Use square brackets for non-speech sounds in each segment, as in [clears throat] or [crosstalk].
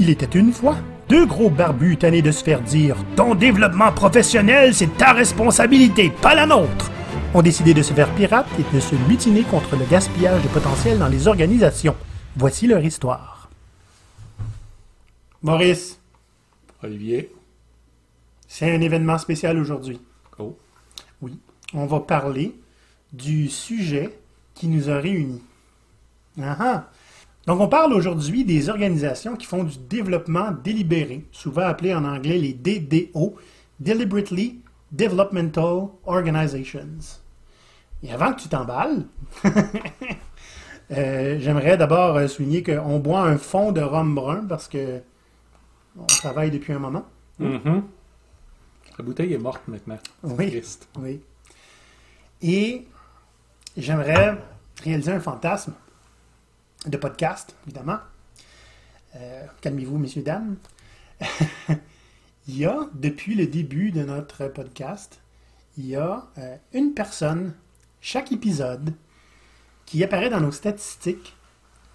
Il était une fois deux gros barbus tannés de se faire dire Ton développement professionnel, c'est ta responsabilité, pas la nôtre ont décidé de se faire pirates et de se mutiner contre le gaspillage de potentiel dans les organisations. Voici leur histoire. Maurice, Olivier. c'est un événement spécial aujourd'hui. Oh. Oui, on va parler du sujet qui nous a réunis. Ah ah. Donc, on parle aujourd'hui des organisations qui font du développement délibéré, souvent appelé en anglais les DDO, Deliberately Developmental Organizations. Et avant que tu t'emballes, [laughs] euh, j'aimerais d'abord euh, souligner qu'on boit un fond de rhum brun parce que on travaille depuis un moment. Mhm. La bouteille est morte maintenant. Oui. triste. Oui. Et j'aimerais réaliser un fantasme de podcast, évidemment. Euh, Calmez-vous, messieurs, dames. [laughs] il y a, depuis le début de notre podcast, il y a euh, une personne, chaque épisode, qui apparaît dans nos statistiques,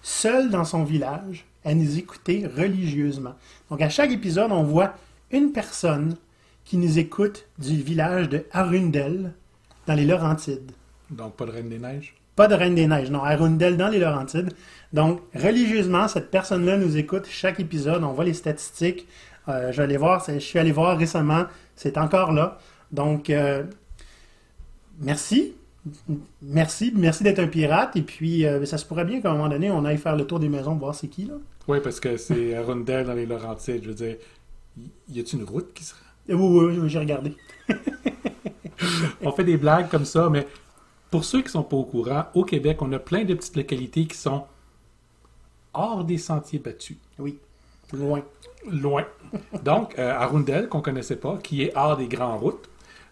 seule dans son village, à nous écouter religieusement. Donc, à chaque épisode, on voit une personne qui nous écoute du village de Arundel, dans les Laurentides. Donc, pas de Reine des Neiges? Pas de Reine des Neiges, non, Arundel dans les Laurentides. Donc, religieusement, cette personne-là nous écoute chaque épisode. On voit les statistiques. Euh, je vais aller voir, je suis allé voir récemment. C'est encore là. Donc, euh, merci. Merci, merci d'être un pirate. Et puis, euh, ça se pourrait bien qu'à un moment donné, on aille faire le tour des maisons, voir c'est qui, là. Oui, parce que c'est [laughs] Arundel dans les Laurentides. Je veux dire, y- a-t-il une route qui sera. Oui, oui, oui, j'ai regardé. [laughs] On fait des blagues comme ça, mais pour ceux qui sont pas au courant, au Québec, on a plein de petites localités qui sont hors des sentiers battus. Oui, loin. Loin. Donc, euh, Arundel, qu'on connaissait pas, qui est hors des grandes routes,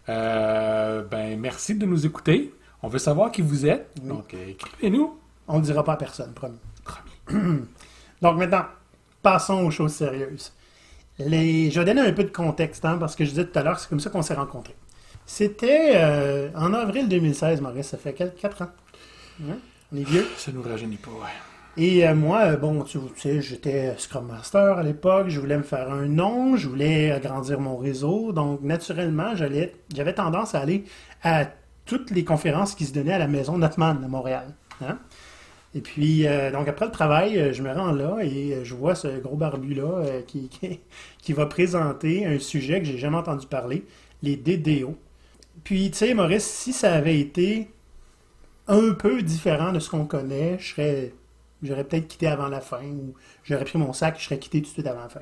euh, ben, merci de nous écouter. On veut savoir qui vous êtes. Oui. Donc, euh, écrivez-nous. On ne dira pas à personne, promis. Promis. [clears throat] Donc maintenant, passons aux choses sérieuses. Les... Je vais donner un peu de contexte, hein, parce que je disais tout à l'heure, c'est comme ça qu'on s'est rencontrés. C'était euh, en avril 2016, Maurice, ça fait 4 ans? Hein? On est vieux. Ça nous rajeunit pas, ouais. Et euh, moi, euh, bon, tu tu sais, j'étais Scrum Master à l'époque, je voulais me faire un nom, je voulais agrandir mon réseau, donc naturellement, j'allais, j'avais tendance à aller à toutes les conférences qui se donnaient à la maison Notman à Montréal. hein. Et puis, euh, donc après le travail, je me rends là et je vois ce gros barbu-là qui, [laughs] qui, qui va présenter un sujet que j'ai jamais entendu parler, les DDO. Puis, tu sais, Maurice, si ça avait été un peu différent de ce qu'on connaît, je serais J'aurais peut-être quitté avant la fin ou j'aurais pris mon sac, je serais quitté tout de suite avant la fin.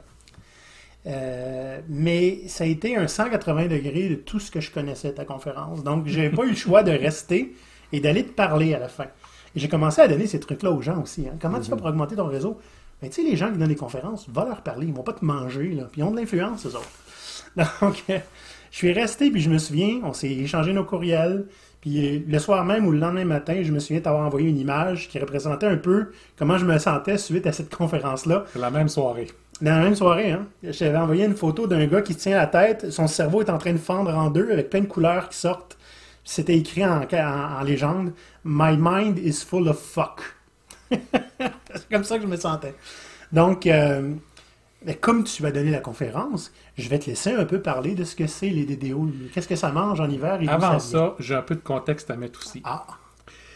Euh, mais ça a été un 180 degrés de tout ce que je connaissais de ta conférence. Donc, j'ai pas eu le choix de rester et d'aller te parler à la fin. Et j'ai commencé à donner ces trucs-là aux gens aussi. hein. Comment tu fais pour augmenter ton réseau? Ben, tu sais, les gens qui donnent des conférences, va leur parler. Ils vont pas te manger, là. Puis ils ont de l'influence, eux autres. [laughs] Donc, euh, je suis resté, puis je me souviens, on s'est échangé nos courriels. Puis euh, le soir même ou le lendemain matin, je me souviens t'avoir envoyé une image qui représentait un peu comment je me sentais suite à cette conférence-là. C'est la même soirée. Dans la même soirée, hein, j'avais envoyé une photo d'un gars qui tient la tête, son cerveau est en train de fendre en deux avec plein de couleurs qui sortent. C'était écrit en, en- en légende My mind is full of fuck. [laughs] C'est comme ça que je me sentais. Donc, euh, mais comme tu vas donner la conférence, je vais te laisser un peu parler de ce que c'est les DDO. Qu'est-ce que ça mange en hiver et Avant ça, j'ai un peu de contexte à mettre aussi. Ah,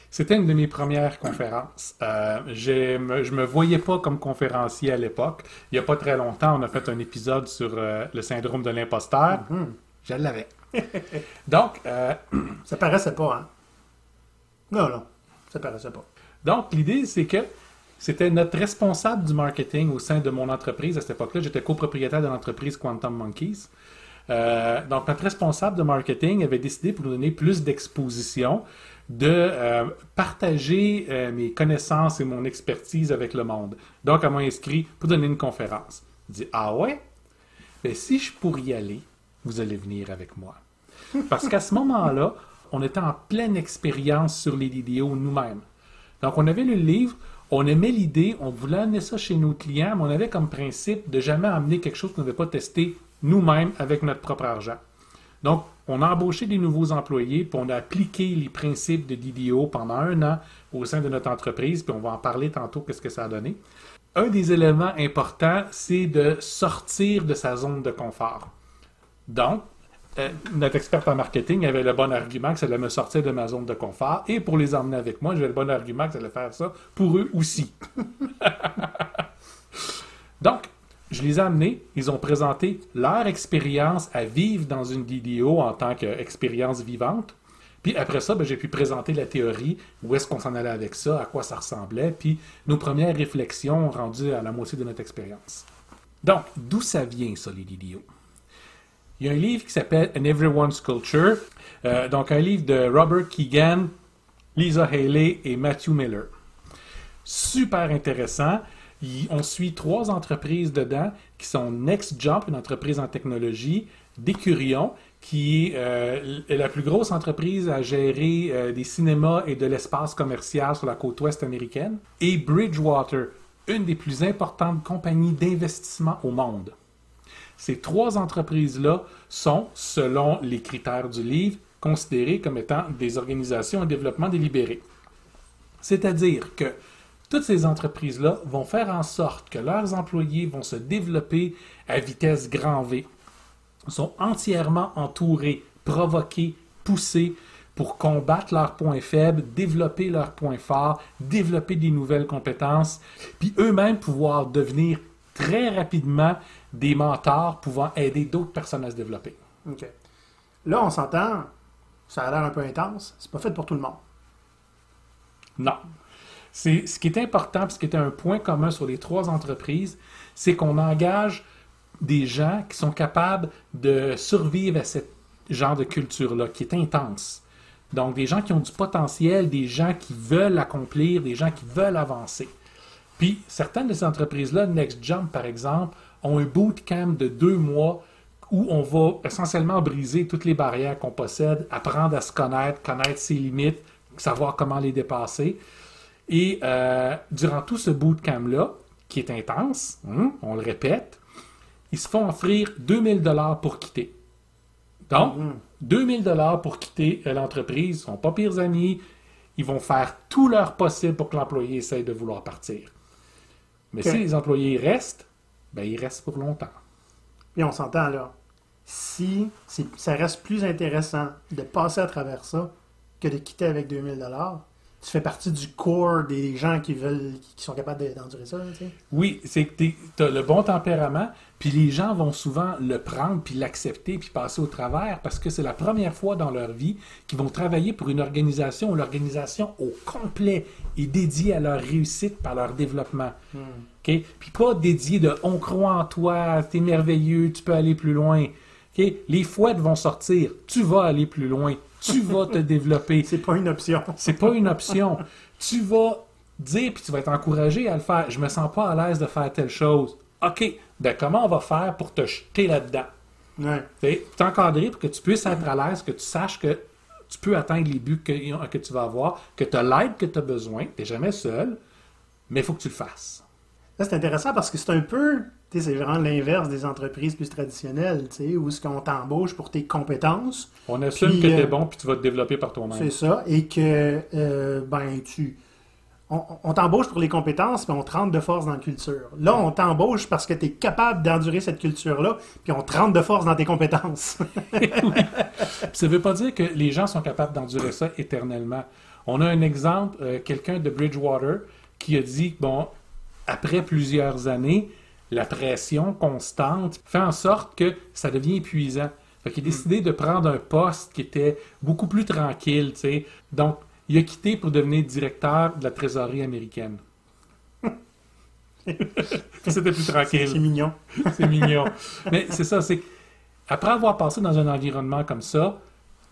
C'était une de mes premières conférences. Euh, me- je me voyais pas comme conférencier à l'époque. Il y a pas très longtemps, on a fait un épisode sur euh, le syndrome de l'imposteur. Mhm. Je l'avais. [laughs] donc, euh, ça paraissait pas, hein? Non, non, ça paraissait pas. donc l'idée, c'est que c'était notre responsable du marketing au sein de mon entreprise à cette époque-là. J'étais copropriétaire de l'entreprise Quantum Monkeys. Euh, donc, notre responsable de marketing avait décidé pour nous donner plus d'exposition de euh, partager euh, mes connaissances et mon expertise avec le monde. Donc, elle m'a inscrit pour donner une conférence. Je dis Ah ouais? Mais si je pourrais y aller, vous allez venir avec moi. Parce qu'à ce moment-là, on était en pleine expérience sur les vidéos nous-mêmes. Donc, on avait le livre, on aimait l'idée, on voulait amener ça chez nos clients, mais on avait comme principe de jamais amener quelque chose qu'on n'avait pas testé nous-mêmes avec notre propre argent. Donc, on a embauché des nouveaux employés, puis on a appliqué les principes de DDO pendant un an au sein de notre entreprise, puis on va en parler tantôt, qu'est-ce que ça a donné. Un des éléments importants, c'est de sortir de sa zone de confort. Donc, notre experte en marketing avait le bon argument que ça allait me sortir de ma zone de confort, et pour les emmener avec moi, j'avais le bon argument que ça allait faire ça pour eux aussi. [laughs] Donc, je les ai amenés, ils ont présenté leur expérience à vivre dans une DDO en tant qu'expérience vivante. Puis après ça, ben, j'ai pu présenter la théorie, où est-ce qu'on s'en allait avec ça, à quoi ça ressemblait, puis nos premières réflexions rendues à la moitié de notre expérience. Donc, d'où ça vient, ça, les DDO? Il y a un livre qui s'appelle An Everyone's Culture, euh, donc un livre de Robert Keegan, Lisa Haley et Matthew Miller. Super intéressant on suit trois entreprises dedans qui sont Next Jump, une entreprise en technologie, Decurion, qui est euh, la plus grosse entreprise à gérer euh, des cinémas et de l'espace commercial sur la côte ouest américaine, et Bridgewater, une des plus importantes compagnies d'investissement au monde. Ces trois entreprises-là sont, selon les critères du livre, considérées comme étant des organisations en développement délibéré. C'est-à-dire que toutes ces entreprises-là vont faire en sorte que leurs employés vont se développer à vitesse grand V, sont entièrement entourés, provoqués, poussés pour combattre leurs points faibles, développer leurs points forts, développer des nouvelles compétences, puis eux-mêmes pouvoir devenir très rapidement des mentors pouvant aider d'autres personnes à se développer. OK. Là, on s'entend, ça a l'air un peu intense, c'est pas fait pour tout le monde. Non. C'est ce qui est important, ce qui était un point commun sur les trois entreprises, c'est qu'on engage des gens qui sont capables de survivre à ce genre de culture-là, qui est intense. Donc, des gens qui ont du potentiel, des gens qui veulent accomplir, des gens qui veulent avancer. Puis, certaines de ces entreprises-là, Next Jump par exemple, ont un bootcamp de deux mois où on va essentiellement briser toutes les barrières qu'on possède, apprendre à se connaître, connaître ses limites, savoir comment les dépasser. Et euh, durant tout ce bootcamp-là, qui est intense, hein, on le répète, ils se font offrir 2000 dollars pour quitter. Donc, 2000 mm-hmm. dollars pour quitter euh, l'entreprise, ils sont pas pires amis, ils vont faire tout leur possible pour que l'employé essaye de vouloir partir. Mais si les employés restent, ben ils restent pour longtemps. Et on s'entend là. Si ça reste plus intéressant de passer à travers ça que de quitter avec 2000 dollars, tu fais partie du corps des gens qui veulent, qui sont capables d'endurer ça. Tu sais? Oui, c'est que tu as le bon tempérament, puis les gens vont souvent le prendre, puis l'accepter, puis passer au travers, parce que c'est la première fois dans leur vie qu'ils vont travailler pour une organisation où l'organisation au complet est dédiée à leur réussite par leur développement. Hmm. Puis pas dédié de on croit en toi, t'es merveilleux, tu peux aller plus loin. OK? Les fouettes vont sortir, tu vas aller plus loin tu vas te développer. C'est pas une option. C'est pas une option. Tu vas dire, puis tu vas être encouragé à le faire. Je me sens pas à l'aise de faire telle chose. OK, ben comment on va faire pour te jeter là-dedans? Ouais. T'encadrer pour que tu puisses être à l'aise, que tu saches que tu peux atteindre les buts que, que tu vas avoir, que tu as l'aide que tu as besoin, tu n'es jamais seul, mais il faut que tu le fasses. Là, c'est intéressant parce que c'est un peu c'est vraiment l'inverse des entreprises plus traditionnelles, où ce qu'on t'embauche pour tes compétences. On assume que tu es euh, bon puis tu vas te développer par toi-même. C'est ça, et que euh, ben tu on, t'embauche pour les compétences, mais on te rentre de force dans la culture. Là, on t'embauche parce que tu es capable d'endurer cette culture-là, puis on te rentre de force dans tes compétences. [laughs] oui. Ça ne veut pas dire que les gens sont capables d'endurer ça éternellement. On a un exemple, euh, quelqu'un de Bridgewater qui a dit, bon, après plusieurs années, la pression constante fait en sorte que ça devient épuisant. Fait qu'il a décidé de prendre un poste qui était beaucoup plus tranquille, tu sais. Donc, il a quitté pour devenir directeur de la trésorerie américaine. [laughs] C'était plus tranquille. C'est mignon. [laughs] c'est mignon. Mais c'est ça, c'est après avoir passé dans un environnement comme ça,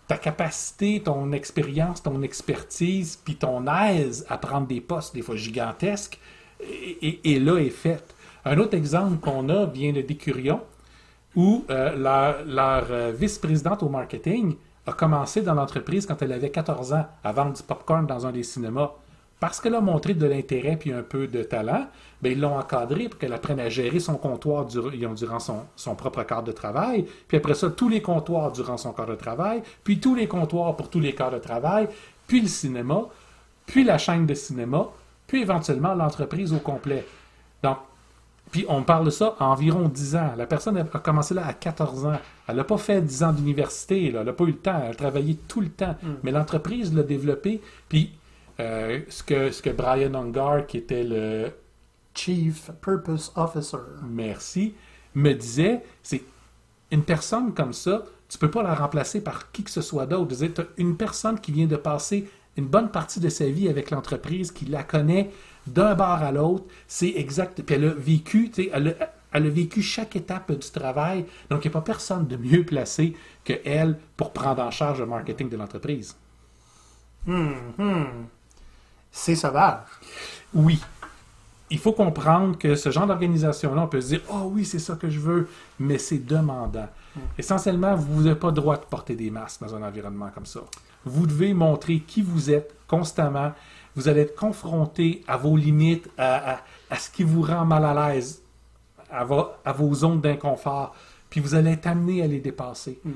ta capacité, ton expérience, ton expertise, puis ton aise à prendre des postes des fois gigantesques, et, là est faite. Un autre exemple qu'on a vient de Décurion, où leur, euh, vice-présidente au marketing a commencé dans l'entreprise quand elle avait 14 ans à vendre du popcorn dans un des cinémas. parce qu'elle a montré de l'intérêt puis un peu de talent, ben, ils l'ont encadrée pour qu'elle apprenne à gérer son comptoir durant, son, propre quart de travail. Puis après ça, tous les comptoirs durant son quart de travail, puis tous les comptoirs pour tous les quarts de travail, puis le cinéma, puis la chaîne de cinéma, puis éventuellement l'entreprise au complet. Donc, puis on parle de ça à environ 10 ans. La personne a commencé là à 14 ans. Elle n'a pas fait 10 ans d'université, elle n'a pas eu le temps, elle a travaillé tout le temps. Mm. Mais l'entreprise l'a développé. Puis euh, ce, que, ce que Brian Ungar, qui était le Chief Purpose Officer, merci, me disait, c'est une personne comme ça, tu peux pas la remplacer par qui que ce soit d'autre. Tu as une personne qui vient de passer une bonne partie de sa vie avec l'entreprise, qui la connaît d'un bar à l'autre. C'est exact. Puis elle a vécu, elle a, elle a vécu chaque étape du travail. Donc, il n'y a pas personne de mieux placé que elle pour prendre en charge le marketing de l'entreprise. Hum, hum. C'est sauvage. Oui. Il faut comprendre que ce genre d'organisation-là, on peut se dire Oh oui, c'est ça que je veux, mais c'est demandant. Hum. Essentiellement, vous n'avez pas le droit de porter des masques dans un environnement comme ça. Vous devez montrer qui vous êtes constamment. Vous allez être confronté à vos limites, à, ce qui vous rend mal à l'aise, à, vos zones d'inconfort, puis vous allez être amené à les dépasser. Mm.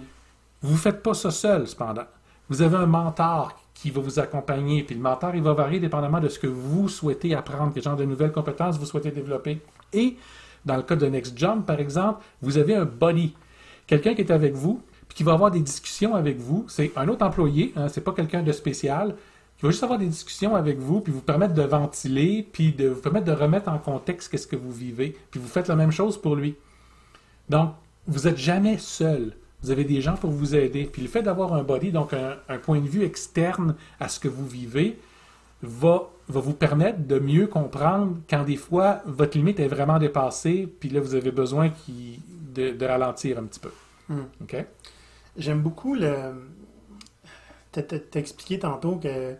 Vous ne faites pas ça seul, cependant. Vous avez un mentor qui va vous accompagner, puis le mentor, il va varier dépendamment de ce que vous souhaitez apprendre, quel genre de nouvelles compétences vous souhaitez développer. Et dans le cas de Next Jump, par exemple, vous avez un buddy, quelqu'un qui est avec vous, puis qui va avoir des discussions avec vous. C'est un autre employé, hein, c'est pas quelqu'un de spécial, qui va juste avoir des discussions avec vous, puis vous permettre de ventiler, puis de vous permettre de remettre en contexte qu'est-ce que vous vivez, puis vous faites la même chose pour lui. Donc, vous n'êtes jamais seul. Vous avez des gens pour vous aider. Puis le fait d'avoir un body, donc un, point de vue externe à ce que vous vivez, va, va vous permettre de mieux comprendre quand des fois votre limite est vraiment dépassée, puis là vous avez besoin qui, de, ralentir un petit peu. Hmm. OK? J'aime beaucoup le. expliqué tantôt que euh,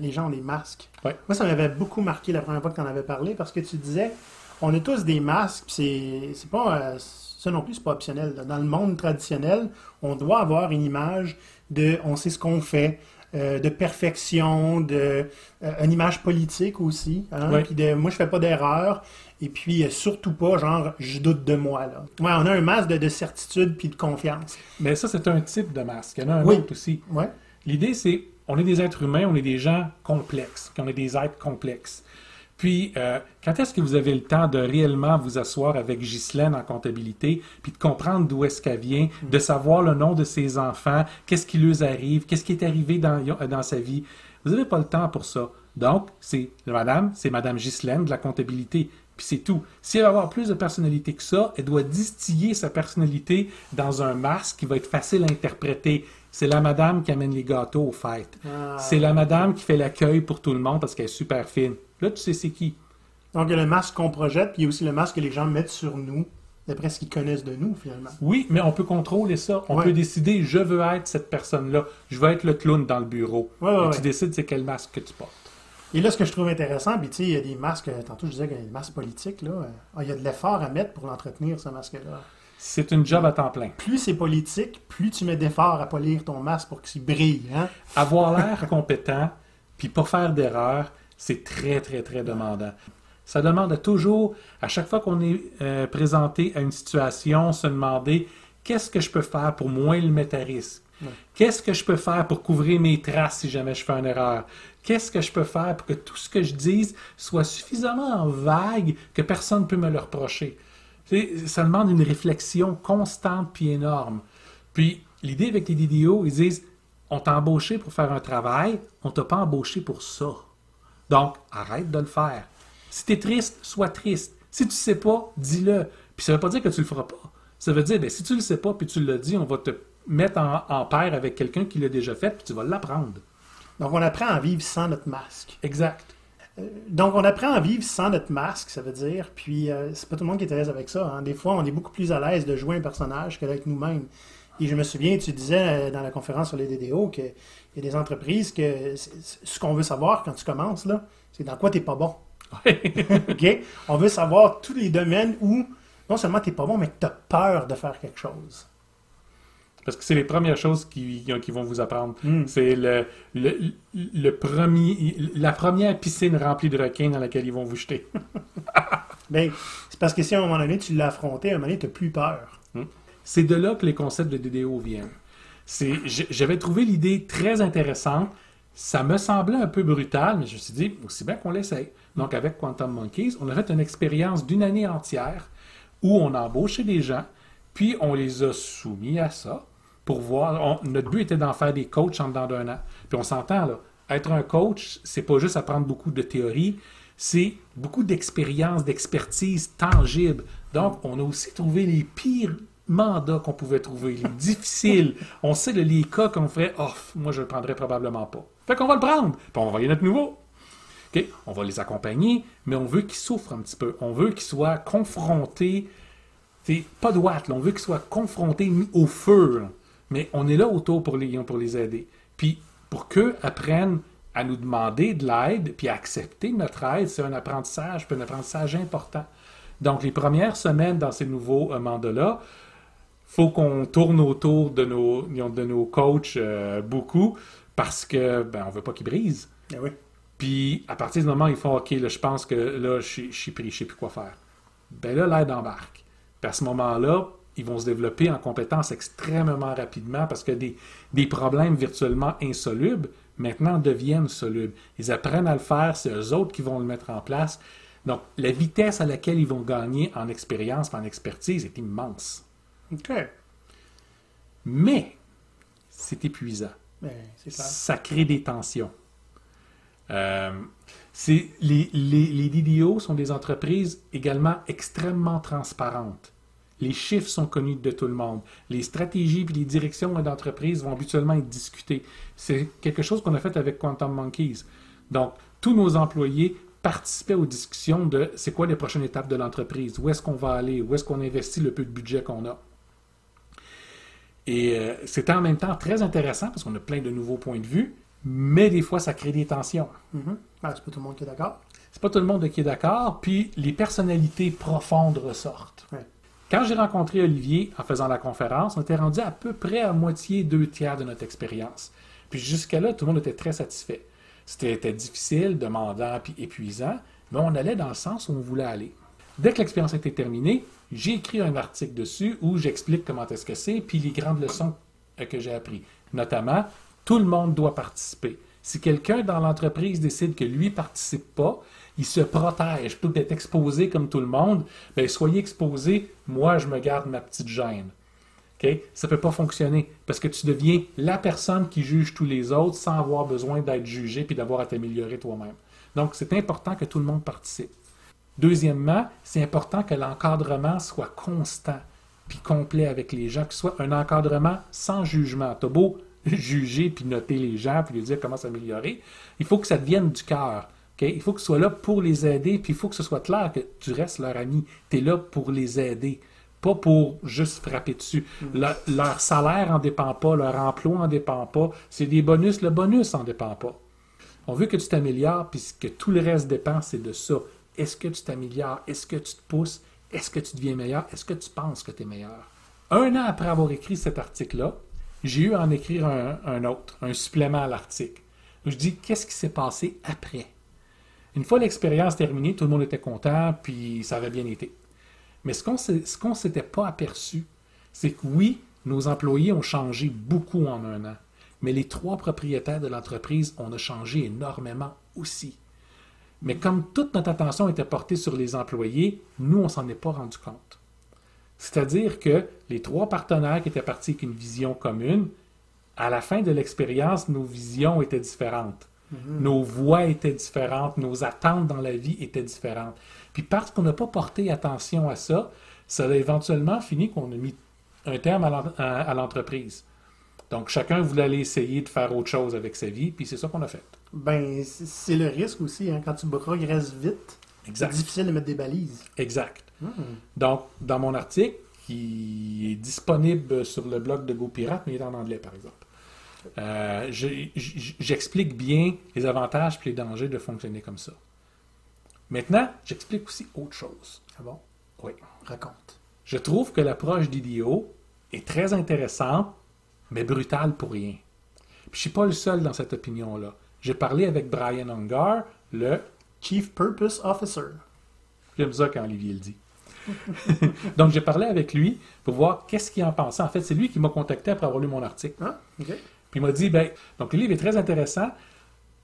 les gens ont des masques. Moi, ça m'avait beaucoup marqué la première fois que tu en avais parlé parce que tu disais on a tous des masques, c'est pas. Euh, ça non plus, c'est pas optionnel. Dans le monde traditionnel, on doit avoir une image de on sait ce qu'on fait, euh, de perfection, de une image politique aussi. Hein, de moi je fais pas d'erreur. Et puis, euh, surtout pas, genre, je doute de moi. Là. Ouais, on a un masque de, certitude puis de confiance. Mais ça, c'est un type de masque. Il y en a un autre aussi. Ouais. L'idée, c'est, on est des êtres humains, on est des gens complexes, on est des êtres complexes. Puis, euh, quand est-ce que vous avez le temps de réellement vous asseoir avec Ghislaine en comptabilité, puis de comprendre d'où est-ce qu'elle vient, mm. de savoir le nom de ses enfants, qu'est-ce qui lui arrive, qu'est-ce qui est arrivé dans, dans sa vie? Vous n'avez pas le temps pour ça. Donc, c'est madame, c'est madame Ghislaine de la comptabilité. Puis c'est tout. Si elle veut avoir plus de personnalité que ça, elle doit distiller sa personnalité dans un masque qui va être facile à interpréter. C'est la madame qui amène les gâteaux aux fêtes. Ah. C'est la madame qui fait l'accueil pour tout le monde parce qu'elle est super fine. Là, tu sais c'est qui. Donc, il y a le masque qu'on projette, puis il y a aussi le masque que les gens mettent sur nous, d'après ce qu'ils connaissent de nous, finalement. Oui, mais on peut contrôler ça. On peut décider, je veux être cette personne-là. Je veux être le clown dans le bureau. Et tu décides c'est quel masque que tu portes. Et là, ce que je trouve intéressant, puis tu sais, il y a des masques, tantôt je disais qu'il y a des masques politiques, là. Ah, il y a de l'effort à mettre pour l'entretenir, ce masque-là. C'est une job à temps plein. Plus c'est politique, plus tu mets d'efforts à polir ton masque pour qu'il brille. Hein? Avoir l'air [laughs] compétent, puis pas faire d'erreur, c'est très, très, très demandant. Ça demande toujours, à chaque fois qu'on est euh, présenté à une situation, se demander qu'est-ce que je peux faire pour moins le mettre à risque? Qu'est-ce que je peux faire pour couvrir mes traces si jamais je fais une erreur? Qu'est-ce que je peux faire pour que tout ce que je dise soit suffisamment vague que personne ne peut me le reprocher? Ça demande une réflexion constante puis énorme. Puis, l'idée avec les vidéos, ils disent on t'a embauché pour faire un travail, on t'a pas embauché pour ça. Donc, arrête de le faire. Si tu es triste, sois triste. Si tu ne sais pas, dis-le. Puis ça ne veut pas dire que tu ne le feras pas. Ça veut dire, ben, si tu ne le sais pas puis tu le dis, on va te mettre en, en paire avec quelqu'un qui l'a déjà fait puis tu vas l'apprendre. Donc, on apprend à vivre sans notre masque. Exact. Euh, donc, on apprend à vivre sans notre masque, ça veut dire. Puis, euh, c'est pas tout le monde qui est à l'aise avec ça. Hein. Des fois, on est beaucoup plus à l'aise de jouer un personnage que d'être nous-mêmes. Et je me souviens, tu disais euh, dans la conférence sur les DDO qu'il y a des entreprises que ce qu'on veut savoir quand tu commences, là, c'est dans quoi tu n'es pas bon. [laughs] On veut savoir tous les domaines où non seulement tu n'es pas bon, mais que tu as peur de faire quelque chose. Parce que c'est les premières choses qui, qui vont vous apprendre. Mm. C'est le, le, le premier, la première piscine remplie de requins dans laquelle ils vont vous jeter. [laughs] Ben, c'est parce que si à un moment donné, tu l'as affronté, à un moment donné, tu n'as plus peur. C'est de là que les concepts de DDO viennent. J'avais trouvé l'idée très intéressante. Ça me semblait un peu brutal, mais je me suis dit, aussi bien qu'on l'essaye. Donc, avec Quantum Monkeys, on a fait une expérience d'une année entière où on a embauché des gens, puis on les a soumis à ça pour voir. notre but était d'en faire des coachs en dedans d'un an. Puis on s'entend, là. Être un coach, c'est pas juste apprendre beaucoup de théorie, c'est beaucoup d'expérience, d'expertise tangible. Donc, on a aussi trouvé les pires mandats qu'on pouvait trouver, les difficiles. On sait le- les cas qu'on ferait, oh, moi je le prendrais probablement pas. Fait qu'on va le prendre, puis on va envoyer notre nouveau. OK? On va les accompagner, mais on veut qu'ils souffrent un petit peu. On veut qu'ils soient confrontés, c'est pas de on veut qu'ils soient confrontés au feu. Mais on est là autour pour les, pour les aider. Puis pour qu'eux apprennent à nous demander de l'aide, puis à accepter notre aide, c'est un apprentissage, puis un apprentissage important. Donc les premières semaines dans ces nouveaux euh, mandats-là, faut qu'on tourne autour de nos, de nos coachs euh, beaucoup parce que ben, on veut pas qu'ils brisent. Ah oui. Puis, à partir du moment où ils font OK, là, je pense que là, je suis- je suis pris, je sais plus quoi faire. Ben là, l'aide embarque. Puis à ce moment-là, ils vont se développer en compétences extrêmement rapidement parce que des, des problèmes virtuellement insolubles, maintenant, deviennent solubles. Ils apprennent à le faire, c'est eux autres qui vont le mettre en place. Donc, la vitesse à laquelle ils vont gagner en expérience, en expertise est immense. OK. Mais, c'est épuisant. C'est ça crée des tensions. Euh, les, les, les DDO sont des entreprises également extrêmement transparentes. Les chiffres sont connus de tout le monde. Les stratégies et les directions d'entreprise vont habituellement être discutées. C'est quelque chose qu'on a fait avec Quantum Monkeys. Donc, tous nos employés participaient aux discussions de c'est quoi les prochaines étapes de l'entreprise, où est-ce qu'on va aller, où est-ce qu'on investit le peu de budget qu'on a? Et euh, c'était en même temps très intéressant parce qu'on a plein de nouveaux points de vue, mais des fois ça crée des tensions. Ah, c'est pas tout le monde qui est d'accord. C'est pas tout le monde qui est d'accord, puis les personnalités profondes ressortent. Ouais. Quand j'ai rencontré Olivier en faisant la conférence, on était rendu à peu près à moitié, deux tiers de notre expérience. Puis jusqu'à là, tout le monde était très satisfait. C'était était difficile, demandant, puis épuisant, mais on allait dans le sens où on voulait aller. Dès que l'expérience était terminée, j'ai écrit un article dessus où j'explique comment est-ce que c'est, puis les grandes leçons que j'ai apprises. Notamment, tout le monde doit participer. Si quelqu'un dans l'entreprise décide que lui participe pas, il se protège plutôt d'être exposé comme tout le monde. Ben, soyez exposé, moi je me garde ma petite gêne. Ça ne peut pas fonctionner parce que tu deviens la personne qui juge tous les autres sans avoir besoin d'être jugé puis d'avoir à t'améliorer toi-même. Donc, c'est important que tout le monde participe. Deuxièmement, c'est important que l'encadrement soit constant puis complet avec les gens, que ce soit un encadrement sans jugement. T'as beau [laughs] juger puis noter les gens puis lui dire comment s'améliorer, il faut que ça devienne du cœur. Il faut que tu sois là pour les aider puis il faut que ce soit clair que tu restes leur ami. Tu es là pour les aider, pas pour juste frapper dessus. Le- leur salaire en dépend pas, leur emploi en dépend pas. C'est des bonus, le bonus en dépend pas. On veut que tu t'améliores, puis que tout le reste dépend, c'est de ça. Est-ce que tu t'améliores? Est-ce que tu te pousses? Est-ce que tu deviens meilleur? Est-ce que tu penses que tu es meilleur? Un an après avoir écrit cet article-là, j'ai eu à en écrire un, autre, un supplément à l'article. Je dis, qu'est-ce qui s'est passé après? Une fois l'expérience terminée, tout le monde était content, puis ça avait bien été. Mais ce qu'on qu'on s'était pas aperçu, c'est que oui, nos employés ont changé beaucoup en un an, mais les trois propriétaires de l'entreprise, on a changé énormément aussi. Mais comme toute notre attention était portée sur les employés, nous, on s'en est pas rendu compte. C'est-à-dire que les trois partenaires qui étaient partis avec une vision commune, à la fin de l'expérience, nos visions étaient différentes. Nos voix étaient différentes, nos attentes dans la vie étaient différentes. Puis parce qu'on n'a pas porté attention à ça, ça a éventuellement fini qu'on a mis un terme à l'entreprise. Donc chacun voulait aller essayer de faire autre chose avec sa vie, puis c'est ça qu'on a fait. Ben, c'est- le risque aussi. hein. Quand tu progresses vite, c'est difficile de mettre des balises. Exact. Hmm. Donc, dans mon article, qui est disponible sur le blog de GoPirate, mais il est en anglais, par exemple, euh, je- j'explique bien les avantages et les dangers de fonctionner comme ça. Maintenant, j'explique aussi autre chose. Ah bon? Oui. Raconte. Je trouve que l'approche d'IDEO est très intéressante mais brutal pour rien. Puis je suis pas le seul dans cette opinion-là. J'ai parlé avec Brian Ungar, le Chief Purpose Officer. J'aime ça quand Olivier le dit. [laughs] Donc, j'ai parlé avec lui pour voir qu'est-ce qu'il en pensait. En fait, c'est lui qui m'a contacté après avoir lu mon article. Ah. Puis il m'a dit, ben, donc le livre est très intéressant,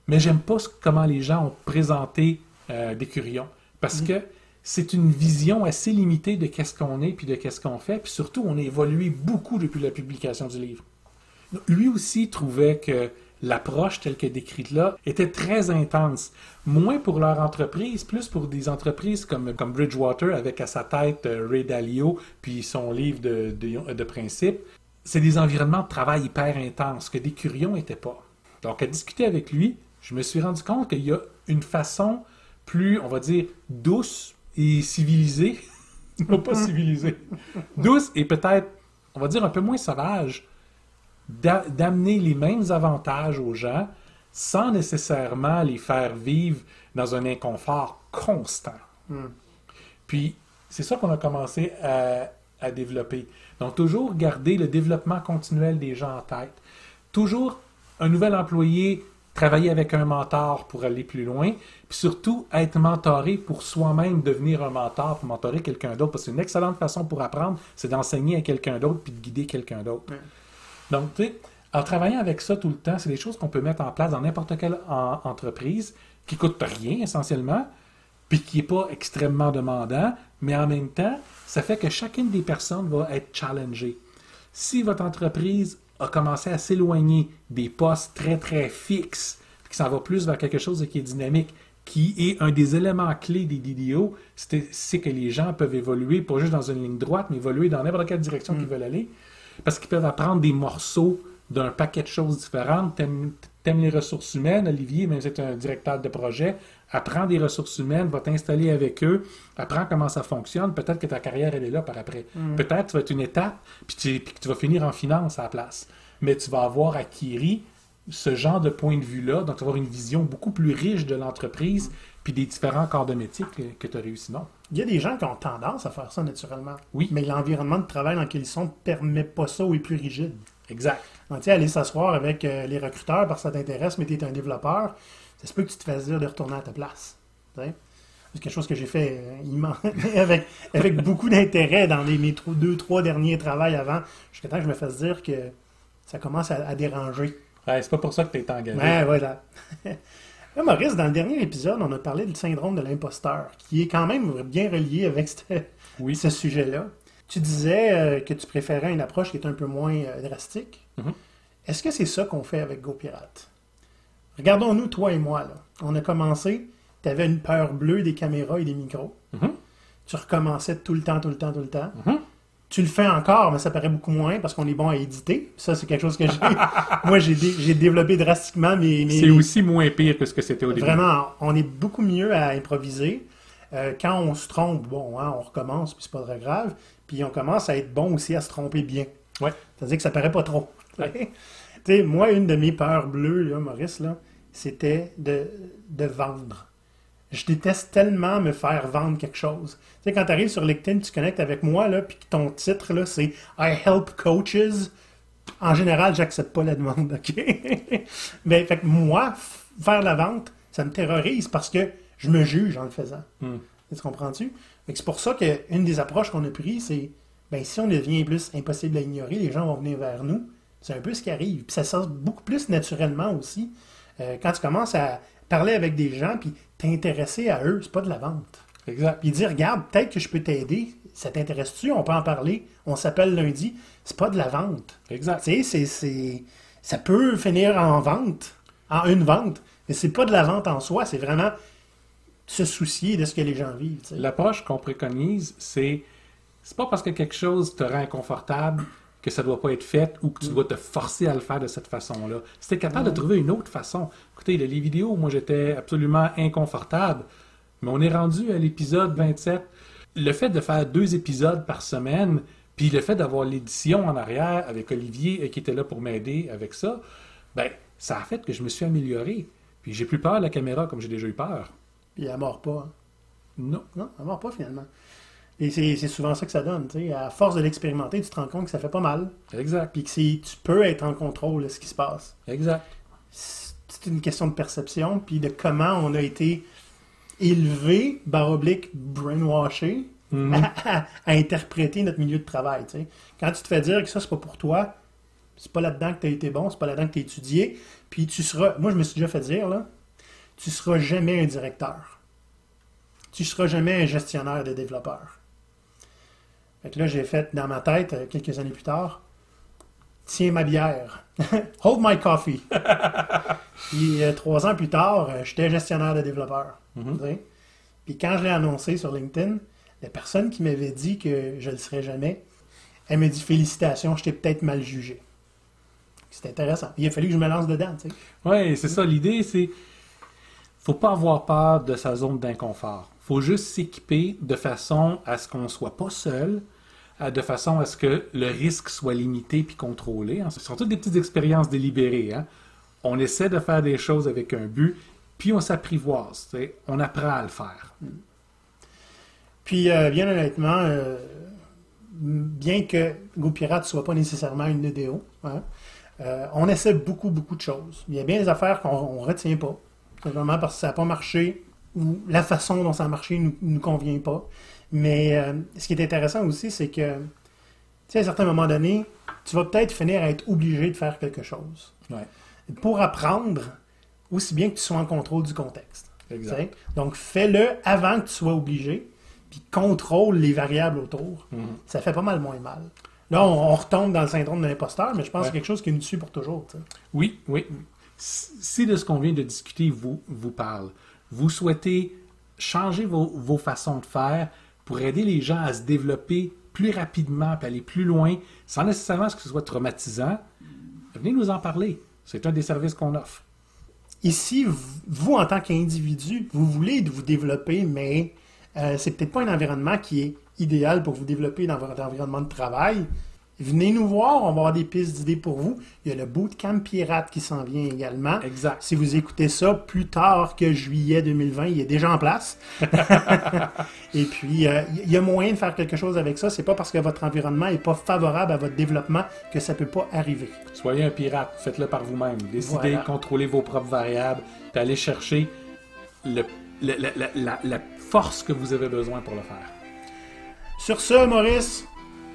mais j'aime pas comment les gens ont présenté euh, Décurion. Parce que c'est une vision assez limitée de qu'est-ce qu'on est puis de qu'est-ce qu'on fait. Puis surtout, on a évolué beaucoup depuis la publication du livre. Lui aussi trouvait que l'approche telle qu'elle est décrite là était très intense. Moins pour leur entreprise, plus pour des entreprises comme, comme Bridgewater avec à sa tête euh, Ray Dalio puis son livre de, de, de principes. C'est des environnements de travail hyper intenses que des curions n'étaient pas. Donc, à discuter avec lui, je me suis rendu compte qu'il y a une façon plus, on va dire, douce et civilisée. [laughs] non, pas civilisée. douce et peut-être, on va dire, un peu moins sauvage d'amener les mêmes avantages aux gens sans nécessairement les faire vivre dans un inconfort constant. Puis, c'est ça qu'on a commencé à, à développer. Donc, toujours garder le développement continuel des gens en tête. Toujours un nouvel employé travailler avec un mentor pour aller plus loin, puis surtout être mentoré pour soi-même devenir un mentor, pour mentorer quelqu'un d'autre, parce que c'est une excellente façon pour apprendre, c'est d'enseigner à quelqu'un d'autre puis de guider quelqu'un d'autre. Donc, tu sais, en travaillant avec ça tout le temps, c'est des choses qu'on peut mettre en place dans n'importe quelle en- entreprise qui coûte rien essentiellement, puis qui n'est pas extrêmement demandant, mais en même temps, ça fait que chacune des personnes va être challengée. Si votre entreprise a commencé à s'éloigner des postes très très fixes, puis que ça va plus vers quelque chose qui est dynamique, qui est un des éléments clés des DDO, c'est c'est que les gens peuvent évoluer, pas juste dans une ligne droite, mais évoluer dans n'importe quelle direction qu'ils veulent aller, parce qu'ils peuvent apprendre des morceaux d'un paquet de choses différentes. T'aimes t'aimes les ressources humaines, Olivier, même si tu es un directeur de projet, apprends des ressources humaines, va t'installer avec eux, apprends comment ça fonctionne. Peut-être que ta carrière, elle est là par après. Peut-être que tu vas être une étape, puis, tu- puis que tu vas finir en finance à la place. Mais tu vas avoir acquis ce genre de point de vue-là, donc tu vas avoir une vision beaucoup plus riche de l'entreprise, puis des différents corps de métier que, que tu as réussi. Non? Il y a des gens qui ont tendance à faire ça naturellement. Oui. Mais l'environnement de travail dans lequel ils sont ne permet pas ça ou est plus rigide. Exact. Donc, tu sais, aller s'asseoir avec euh, les recruteurs parce que ça t'intéresse, mais tu es un développeur, ça se peut que tu te fasses dire de retourner à ta place. Tu sais. C'est quelque chose que j'ai fait euh, [laughs] avec, avec beaucoup d'intérêt dans les, mes deux, trois derniers travails avant, jusqu'à temps que je me fasse dire que ça commence à, à déranger. Ouais, c'est pas pour ça que tu es engagé. Ouais, voilà. [laughs] Là, Maurice, dans le dernier épisode, on a parlé du syndrome de l'imposteur, qui est quand même bien relié avec ce, Oui. ce sujet-là. Tu disais euh, que tu préférais une approche qui est un peu moins euh, drastique. Mhm. Est-ce que c'est ça qu'on fait avec GoPirate? Regardons-nous, toi et moi. Là. On a commencé, tu avais une peur bleue des caméras et des micros. Mhm. Tu recommençais tout le temps, tout le temps, tout le temps. Mhm. Tu le fais encore, mais ça paraît beaucoup moins parce qu'on est bon à éditer. Ça, c'est quelque chose que j'ai. [laughs] moi, j'ai dé- j'ai développé drastiquement mes. mes- C'est aussi moins pire que ce que c'était au début. Vraiment, on est beaucoup mieux à improviser. Euh, quand on se trompe, bon, hein, on recommence, puis c'est pas très grave. Puis on commence à être bon aussi à se tromper bien. Ouais. C'est-à-dire que ça paraît pas trop. Ouais. [laughs] Tu sais, moi, une de mes peurs bleues, là, Maurice, là, c'était de, de vendre. Je déteste tellement me faire vendre quelque chose. Tu sais, quand tu arrives sur LinkedIn, tu connectes avec moi, là, puis que ton titre, là, c'est I help coaches. En général, j'accepte pas la demande, OK? [laughs] Mais fait que moi, faire la vente, ça me terrorise parce que je me juge en le faisant. Hmm. Tu comprends-tu? C'est pour ça qu'une des approches qu'on a prises, c'est ben, si on devient plus impossible à ignorer, les gens vont venir vers nous. C'est un peu ce qui arrive. Puis ça sort beaucoup plus naturellement aussi. Euh, quand tu commences à parler avec des gens puis t'intéresser à eux, c'est pas de la vente. Exact. Puis dire, regarde, peut-être que je peux t'aider. Ça t'intéresse-tu? On peut en parler. On s'appelle lundi. C'est pas de la vente. Exact. Tu sais, c'est, c'est- ça peut finir en vente, en une vente, mais c'est pas de la vente en soi, c'est vraiment se soucier de ce que les gens vivent. L'approche qu'on préconise, c'est c'est pas parce que quelque chose te rend inconfortable que ça doit pas être fait ou que tu dois te forcer à le faire de cette façon-là. Si t'es capable de trouver une autre façon. Écoutez, les vidéos, moi j'étais absolument inconfortable, mais on est rendu à l'épisode 27. Le fait de faire deux épisodes par semaine, puis le fait d'avoir l'édition en arrière avec Olivier euh, qui était là pour m'aider avec ça, ben ça a fait que je me suis amélioré. Puis j'ai plus peur de la caméra comme j'ai déjà eu peur. Puis elle mord pas. hein? Non. Non, elle mord pas finalement. Et c'est souvent ça que ça donne. À force de l'expérimenter, tu te rends compte que ça fait pas mal. Exact. Puis que tu peux être en contrôle de ce qui se passe. Exact. C'est une question de perception, puis de comment on a été élevé, barre oblique, brainwashé, Mhm. à, [laughs] à- à interpréter notre milieu de travail. Quand tu te fais dire que ça, c'est pas pour toi, c'est pas là-dedans que tu as été bon, c'est pas là-dedans que tu as étudié, puis tu seras. Moi, je me suis déjà fait dire, là, tu seras jamais un directeur. Tu seras jamais un gestionnaire de développeur. Fait que là, j'ai fait dans ma tête, euh, quelques années plus tard, tiens ma bière. [laughs] Hold my coffee. [laughs] Puis euh, trois ans plus tard, euh, j'étais gestionnaire de développeur. Mhm. Puis quand je l'ai annoncé sur LinkedIn, la personne qui m'avait dit que je ne le serais jamais, elle m'a dit félicitations, je t'ai peut-être mal jugé. C'était intéressant. Il a fallu que je me lance dedans. Oui, c'est ça. L'idée, c'est. faut pas avoir peur de sa zone d'inconfort. faut juste s'équiper de façon à ce qu'on soit pas seul, de façon à ce que le risque soit limité puis contrôlé. hein. Ce sont toutes des petites expériences délibérées. hein. On essaie de faire des choses avec un but, puis on s'apprivoise. On apprend à le faire. Puis, euh, bien honnêtement, euh, bien que Go Pirate soit pas nécessairement une EDO, hein, euh, on essaie beaucoup, beaucoup de choses. Il y a bien des affaires qu'on ne retient pas, simplement parce que ça n'a pas marché ou la façon dont ça a marché ne nous convient pas. Mais euh, ce qui est intéressant aussi, c'est que, tu sais, à un certain moment donné, tu vas peut-être finir à être obligé de faire quelque chose. Ouais. Pour apprendre, aussi bien que tu sois en contrôle du contexte. Exact. Donc, fais-le avant que tu sois obligé, puis contrôle les variables autour. Mhm. Ça fait pas mal moins mal. Là, on, on retombe dans le syndrome de l'imposteur, mais je pense que c'est quelque chose qui nous suit pour toujours. t'sais. Oui, oui. Si si de ce qu'on vient de discuter vous, vous parle, vous souhaitez changer vos, vos façons de faire pour aider les gens à se développer plus rapidement et aller plus loin, sans nécessairement que ce soit traumatisant, venez nous en parler. C'est un des services qu'on offre. Ici, vous, en tant qu'individu, vous voulez vous développer, mais euh, c'est peut-être pas un environnement qui est idéal pour vous développer dans votre environnement de travail. Venez nous voir, on va avoir des pistes d'idées pour vous. Il y a le Bootcamp Pirate qui s'en vient également. Exact. Si vous écoutez ça plus tard que juillet 2020, il est déjà en place. [laughs] Et puis, euh, il y a moyen de faire quelque chose avec ça. C'est pas parce que votre environnement n'est pas favorable à votre développement que ça peut pas arriver. Soyez un pirate, faites-le par vous-même. Décidez, Voilà. contrôlez vos propres variables, allez chercher le- le- la- la- la- la force que vous avez besoin pour le faire. Sur ce, Maurice,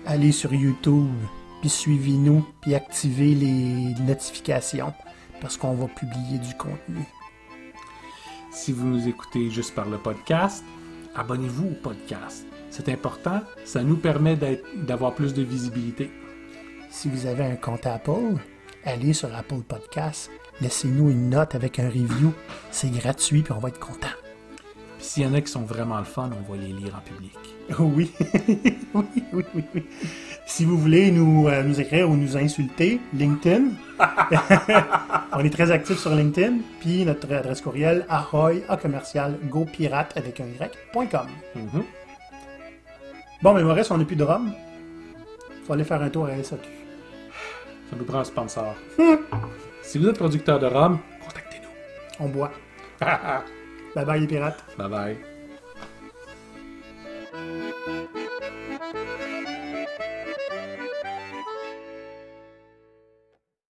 allez sur YouTube, puis suivez-nous, puis activez les notifications, parce qu'on va publier du contenu. Si vous nous écoutez juste par le podcast, abonnez-vous au podcast. C'est important, ça nous permet d'avoir plus de visibilité. Si vous avez un compte Apple, allez sur Apple Podcasts, laissez-nous une note avec un review. C'est gratuit, puis on va être content. Puis s'il y en a qui sont vraiment le fun, on va les lire en public. Oui. [laughs] oui, oui, oui, oui. Si vous voulez nous, euh, nous écrire ou nous insulter, LinkedIn. [laughs] On est très actifs sur LinkedIn. Puis notre adresse courriel, ahoy, à commercial, gopirate avec un y.com. Mhm. Bon, mais Maurice, on n'a plus de rhum. Faut aller faire un tour à SAQ. Ça nous prend un sponsor. [laughs] si vous êtes producteur de rhum, contactez-nous. On boit. Bye bye les pirates. bye bye.